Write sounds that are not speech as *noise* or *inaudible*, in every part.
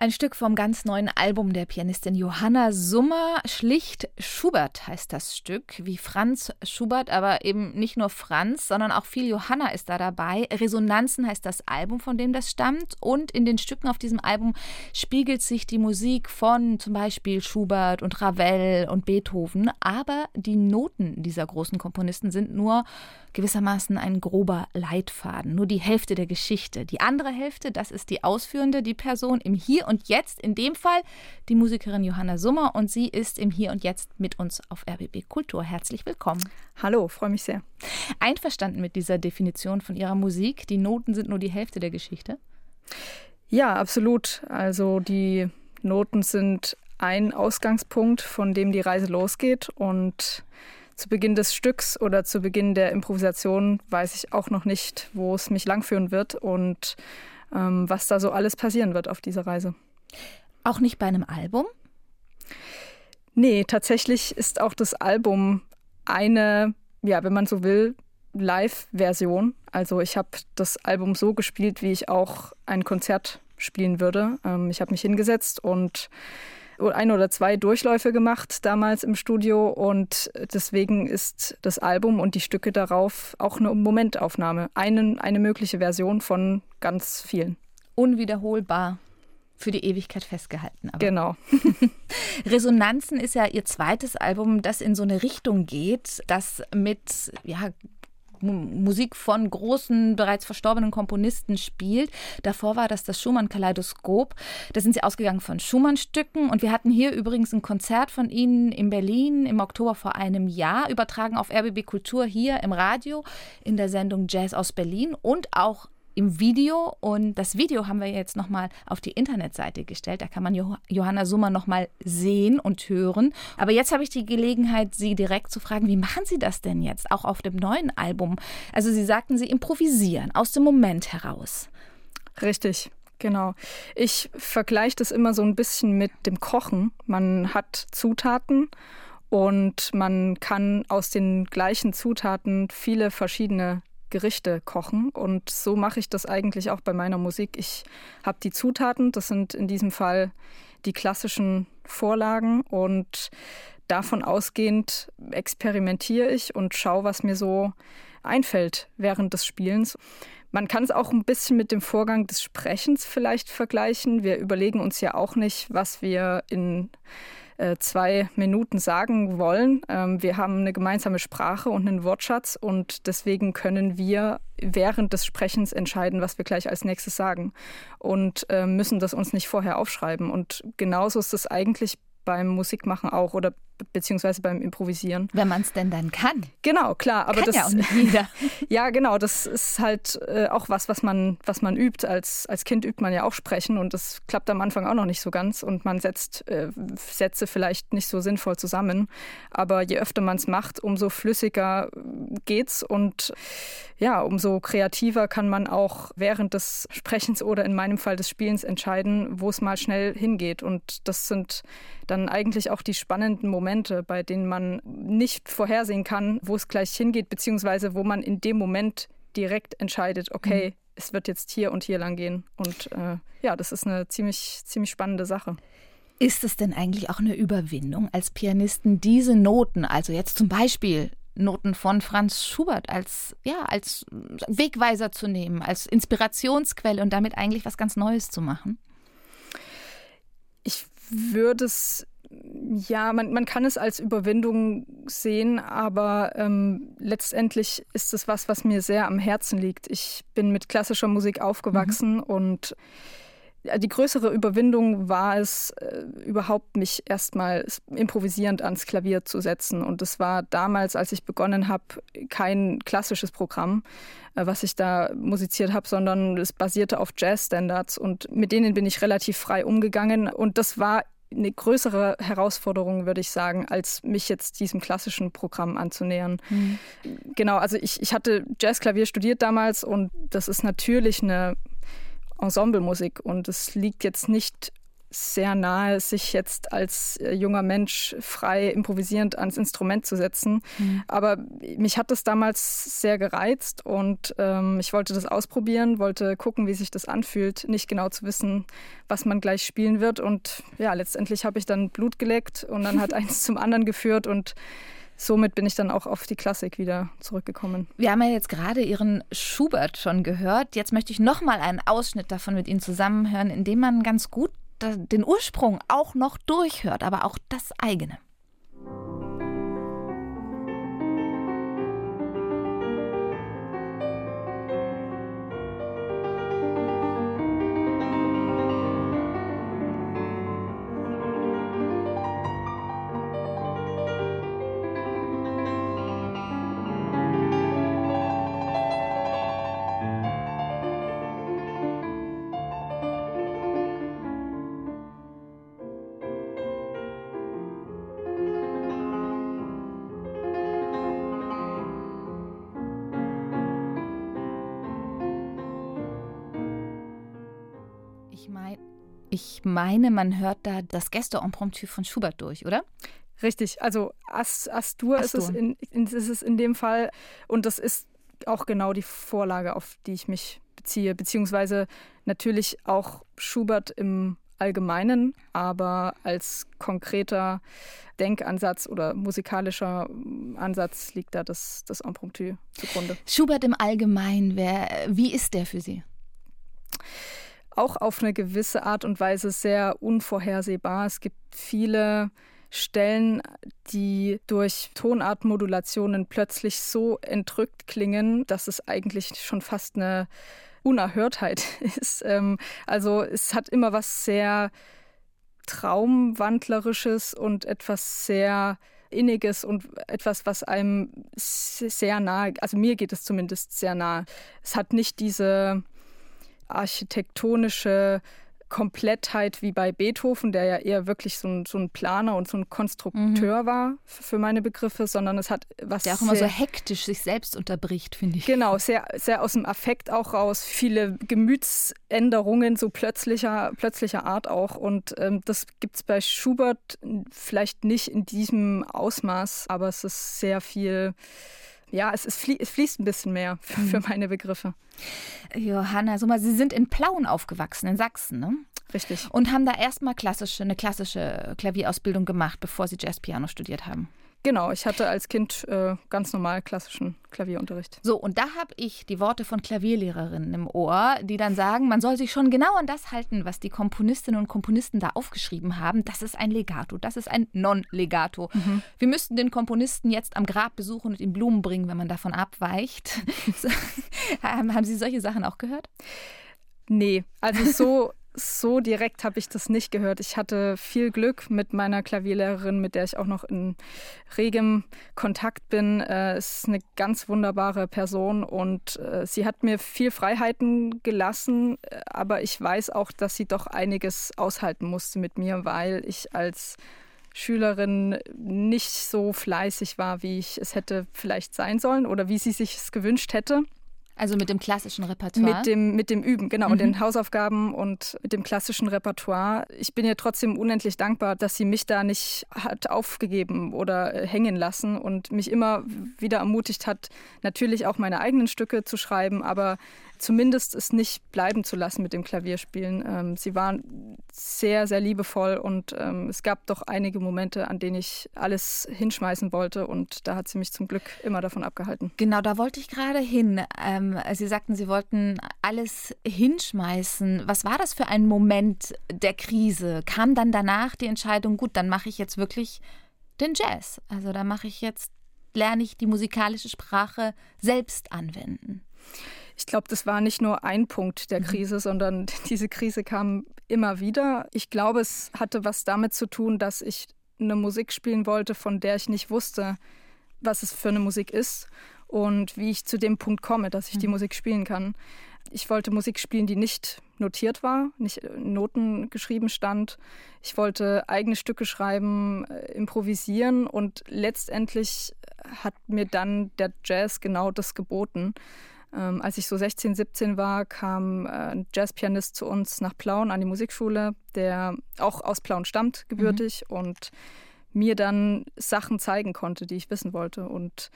Ein Stück vom ganz neuen Album der Pianistin Johanna Summer. Schlicht Schubert heißt das Stück, wie Franz Schubert, aber eben nicht nur Franz, sondern auch viel Johanna ist da dabei. Resonanzen heißt das Album, von dem das stammt. Und in den Stücken auf diesem Album spiegelt sich die Musik von zum Beispiel Schubert und Ravel und Beethoven. Aber die Noten dieser großen Komponisten sind nur gewissermaßen ein grober Leitfaden, nur die Hälfte der Geschichte. Die andere Hälfte, das ist die ausführende, die Person im Hier und Jetzt, in dem Fall die Musikerin Johanna Summer und sie ist im Hier und Jetzt mit uns auf RBB Kultur. Herzlich willkommen. Hallo, freue mich sehr. Einverstanden mit dieser Definition von Ihrer Musik, die Noten sind nur die Hälfte der Geschichte? Ja, absolut. Also die Noten sind ein Ausgangspunkt, von dem die Reise losgeht und zu Beginn des Stücks oder zu Beginn der Improvisation weiß ich auch noch nicht, wo es mich langführen wird und was da so alles passieren wird auf dieser Reise. Auch nicht bei einem Album? Nee, tatsächlich ist auch das Album eine, ja, wenn man so will, Live-Version. Also ich habe das Album so gespielt, wie ich auch ein Konzert spielen würde. Ähm, ich habe mich hingesetzt und ein oder zwei Durchläufe gemacht damals im Studio und deswegen ist das Album und die Stücke darauf auch eine Momentaufnahme, eine, eine mögliche Version von ganz vielen. Unwiederholbar für die Ewigkeit festgehalten. Aber. Genau. *laughs* Resonanzen ist ja ihr zweites Album, das in so eine Richtung geht, das mit ja, Musik von großen, bereits verstorbenen Komponisten spielt. Davor war das das Schumann-Kaleidoskop. Da sind sie ausgegangen von Schumann-Stücken. Und wir hatten hier übrigens ein Konzert von ihnen in Berlin im Oktober vor einem Jahr, übertragen auf RBB Kultur hier im Radio in der Sendung Jazz aus Berlin und auch im Video. Und das Video haben wir jetzt nochmal auf die Internetseite gestellt. Da kann man Johanna Summer nochmal sehen und hören. Aber jetzt habe ich die Gelegenheit, Sie direkt zu fragen, wie machen Sie das denn jetzt, auch auf dem neuen Album? Also Sie sagten, Sie improvisieren aus dem Moment heraus. Richtig. Genau. Ich vergleiche das immer so ein bisschen mit dem Kochen. Man hat Zutaten und man kann aus den gleichen Zutaten viele verschiedene Gerichte kochen. Und so mache ich das eigentlich auch bei meiner Musik. Ich habe die Zutaten, das sind in diesem Fall die klassischen Vorlagen und davon ausgehend experimentiere ich und schaue, was mir so einfällt während des Spielens. Man kann es auch ein bisschen mit dem Vorgang des Sprechens vielleicht vergleichen. Wir überlegen uns ja auch nicht, was wir in zwei Minuten sagen wollen. Ähm, wir haben eine gemeinsame Sprache und einen Wortschatz und deswegen können wir während des Sprechens entscheiden, was wir gleich als nächstes sagen und äh, müssen das uns nicht vorher aufschreiben. Und genauso ist es eigentlich beim Musikmachen auch oder beziehungsweise beim Improvisieren. Wenn man es denn dann kann. Genau, klar. Aber kann das, ja auch nicht jeder. *laughs* ja, genau. Das ist halt äh, auch was, was man, was man übt. Als, als Kind übt man ja auch sprechen und das klappt am Anfang auch noch nicht so ganz und man setzt äh, Sätze vielleicht nicht so sinnvoll zusammen. Aber je öfter man es macht, umso flüssiger geht's und ja, umso kreativer kann man auch während des Sprechens oder in meinem Fall des Spielens entscheiden, wo es mal schnell hingeht. Und das sind dann eigentlich auch die spannenden Momente, bei denen man nicht vorhersehen kann, wo es gleich hingeht, beziehungsweise wo man in dem Moment direkt entscheidet, okay, mhm. es wird jetzt hier und hier lang gehen. Und äh, ja, das ist eine ziemlich, ziemlich spannende Sache. Ist es denn eigentlich auch eine Überwindung als Pianisten, diese Noten, also jetzt zum Beispiel Noten von Franz Schubert als, ja, als Wegweiser zu nehmen, als Inspirationsquelle und damit eigentlich was ganz Neues zu machen? Ich würde es, ja, man, man kann es als Überwindung sehen, aber ähm, letztendlich ist es was, was mir sehr am Herzen liegt. Ich bin mit klassischer Musik aufgewachsen mhm. und die größere Überwindung war es, äh, überhaupt mich erstmal improvisierend ans Klavier zu setzen. Und es war damals, als ich begonnen habe, kein klassisches Programm, äh, was ich da musiziert habe, sondern es basierte auf Jazzstandards. Und mit denen bin ich relativ frei umgegangen. Und das war eine größere Herausforderung, würde ich sagen, als mich jetzt diesem klassischen Programm anzunähern. Mhm. Genau, also ich, ich hatte Jazzklavier studiert damals und das ist natürlich eine Ensemblemusik und es liegt jetzt nicht sehr nahe, sich jetzt als äh, junger Mensch frei improvisierend ans Instrument zu setzen. Mhm. Aber mich hat das damals sehr gereizt und ähm, ich wollte das ausprobieren, wollte gucken, wie sich das anfühlt, nicht genau zu wissen, was man gleich spielen wird. Und ja, letztendlich habe ich dann Blut geleckt und dann hat *laughs* eins zum anderen geführt und somit bin ich dann auch auf die Klassik wieder zurückgekommen. Wir haben ja jetzt gerade Ihren Schubert schon gehört. Jetzt möchte ich noch mal einen Ausschnitt davon mit Ihnen zusammenhören, in dem man ganz gut den Ursprung auch noch durchhört, aber auch das eigene. Ich meine, man hört da das Gäste-Impromptu von Schubert durch, oder? Richtig, also As Astur, Astur. Ist, es in, in, ist es in dem Fall und das ist auch genau die Vorlage, auf die ich mich beziehe, beziehungsweise natürlich auch Schubert im Allgemeinen, aber als konkreter Denkansatz oder musikalischer Ansatz liegt da das, das Impromptu zugrunde. Schubert im Allgemeinen, wer, wie ist der für Sie? Auch auf eine gewisse Art und Weise sehr unvorhersehbar. Es gibt viele Stellen, die durch Tonartmodulationen plötzlich so entrückt klingen, dass es eigentlich schon fast eine Unerhörtheit *laughs* ist. Ähm, also es hat immer was sehr Traumwandlerisches und etwas sehr Inniges und etwas, was einem sehr nahe, also mir geht es zumindest sehr nahe. Es hat nicht diese architektonische Komplettheit wie bei Beethoven, der ja eher wirklich so ein, so ein Planer und so ein Konstrukteur mhm. war für meine Begriffe, sondern es hat was. Der auch immer so hektisch sich selbst unterbricht, finde ich. Genau, sehr, sehr aus dem Affekt auch raus, viele Gemütsänderungen so plötzlicher, plötzlicher Art auch. Und ähm, das gibt es bei Schubert vielleicht nicht in diesem Ausmaß, aber es ist sehr viel ja, es, ist, es fließt ein bisschen mehr für, für mhm. meine Begriffe. Johanna Sommer, Sie sind in Plauen aufgewachsen, in Sachsen, ne? Richtig. Und haben da erstmal klassische, eine klassische Klavierausbildung gemacht, bevor Sie Jazzpiano studiert haben. Genau, ich hatte als Kind äh, ganz normal klassischen Klavierunterricht. So, und da habe ich die Worte von Klavierlehrerinnen im Ohr, die dann sagen, man soll sich schon genau an das halten, was die Komponistinnen und Komponisten da aufgeschrieben haben. Das ist ein Legato, das ist ein Non-Legato. Mhm. Wir müssten den Komponisten jetzt am Grab besuchen und ihm Blumen bringen, wenn man davon abweicht. *laughs* *laughs* haben Sie solche Sachen auch gehört? Nee, also so so direkt habe ich das nicht gehört. Ich hatte viel Glück mit meiner Klavierlehrerin, mit der ich auch noch in regem Kontakt bin. Äh, ist eine ganz wunderbare Person und äh, sie hat mir viel Freiheiten gelassen, äh, aber ich weiß auch, dass sie doch einiges aushalten musste mit mir, weil ich als Schülerin nicht so fleißig war, wie ich es hätte vielleicht sein sollen oder wie sie sich es gewünscht hätte. Also mit dem klassischen Repertoire? Mit dem, mit dem Üben, genau, mhm. und den Hausaufgaben und mit dem klassischen Repertoire. Ich bin ihr trotzdem unendlich dankbar, dass sie mich da nicht hat aufgegeben oder äh, hängen lassen und mich immer wieder ermutigt hat, natürlich auch meine eigenen Stücke zu schreiben, aber zumindest es nicht bleiben zu lassen mit dem Klavierspielen. Ähm, sie waren sehr, sehr liebevoll und ähm, es gab doch einige Momente, an denen ich alles hinschmeißen wollte und da hat sie mich zum Glück immer davon abgehalten. Genau, da wollte ich gerade hin. Ähm, sie sagten, Sie wollten alles hinschmeißen. Was war das für ein Moment der Krise? Kam dann danach die Entscheidung, gut, dann mache ich jetzt wirklich den Jazz. Also da mache ich jetzt, lerne ich die musikalische Sprache selbst anwenden. Ich glaube, das war nicht nur ein Punkt der mhm. Krise, sondern *laughs* diese Krise kam immer wieder. Ich glaube, es hatte was damit zu tun, dass ich eine Musik spielen wollte, von der ich nicht wusste, was es für eine Musik ist und wie ich zu dem Punkt komme, dass ich mhm. die Musik spielen kann. Ich wollte Musik spielen, die nicht notiert war, nicht Noten geschrieben stand. Ich wollte eigene Stücke schreiben, äh, improvisieren und letztendlich hat mir dann der Jazz genau das geboten. Ähm, als ich so 16, 17 war, kam äh, ein Jazzpianist zu uns nach Plauen an die Musikschule, der auch aus Plauen stammt, gebürtig, mhm. und mir dann Sachen zeigen konnte, die ich wissen wollte. Und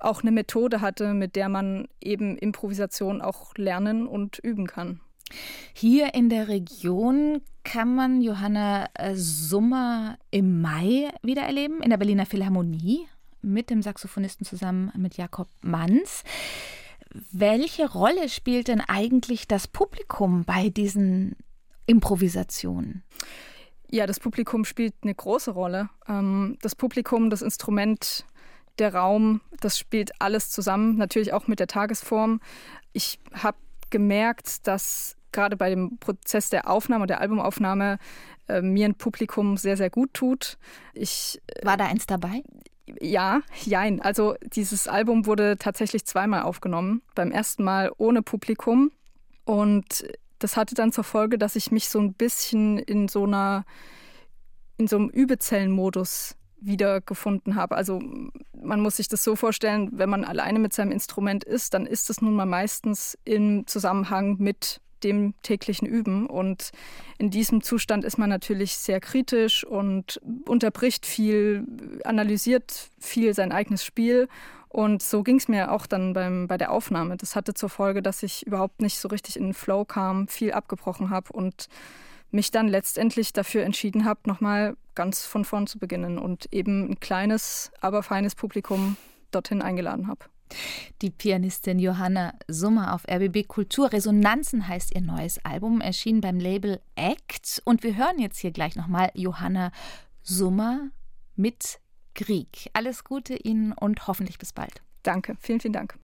auch eine Methode hatte, mit der man eben Improvisation auch lernen und üben kann. Hier in der Region kann man Johanna äh, Summer im Mai wieder erleben, in der Berliner Philharmonie mit dem Saxophonisten zusammen mit Jakob Manns. Welche Rolle spielt denn eigentlich das Publikum bei diesen Improvisationen? Ja, das Publikum spielt eine große Rolle. Ähm, das Publikum, das Instrument, der Raum, das spielt alles zusammen, natürlich auch mit der Tagesform. Ich habe gemerkt, dass gerade bei dem Prozess der Aufnahme, der Albumaufnahme, äh, mir ein Publikum sehr, sehr gut tut. Ich, äh, War da eins dabei? Ja, jein. Also dieses Album wurde tatsächlich zweimal aufgenommen. Beim ersten Mal ohne Publikum. Und das hatte dann zur Folge, dass ich mich so ein bisschen in so einer, in so einem Übezellenmodus wiedergefunden habe. Also man muss sich das so vorstellen, wenn man alleine mit seinem Instrument ist, dann ist es nun mal meistens im Zusammenhang mit dem täglichen Üben. Und in diesem Zustand ist man natürlich sehr kritisch und unterbricht viel, analysiert viel sein eigenes Spiel. Und so ging es mir auch dann beim, bei der Aufnahme. Das hatte zur Folge, dass ich überhaupt nicht so richtig in den Flow kam, viel abgebrochen habe und mich dann letztendlich dafür entschieden habe, nochmal ganz von vorn zu beginnen und eben ein kleines, aber feines Publikum dorthin eingeladen habe. Die Pianistin Johanna Summer auf RBB Kultur. Resonanzen heißt ihr neues Album, erschien beim Label Act. Und wir hören jetzt hier gleich nochmal Johanna Summer mit Krieg. Alles Gute Ihnen und hoffentlich bis bald. Danke, vielen, vielen Dank.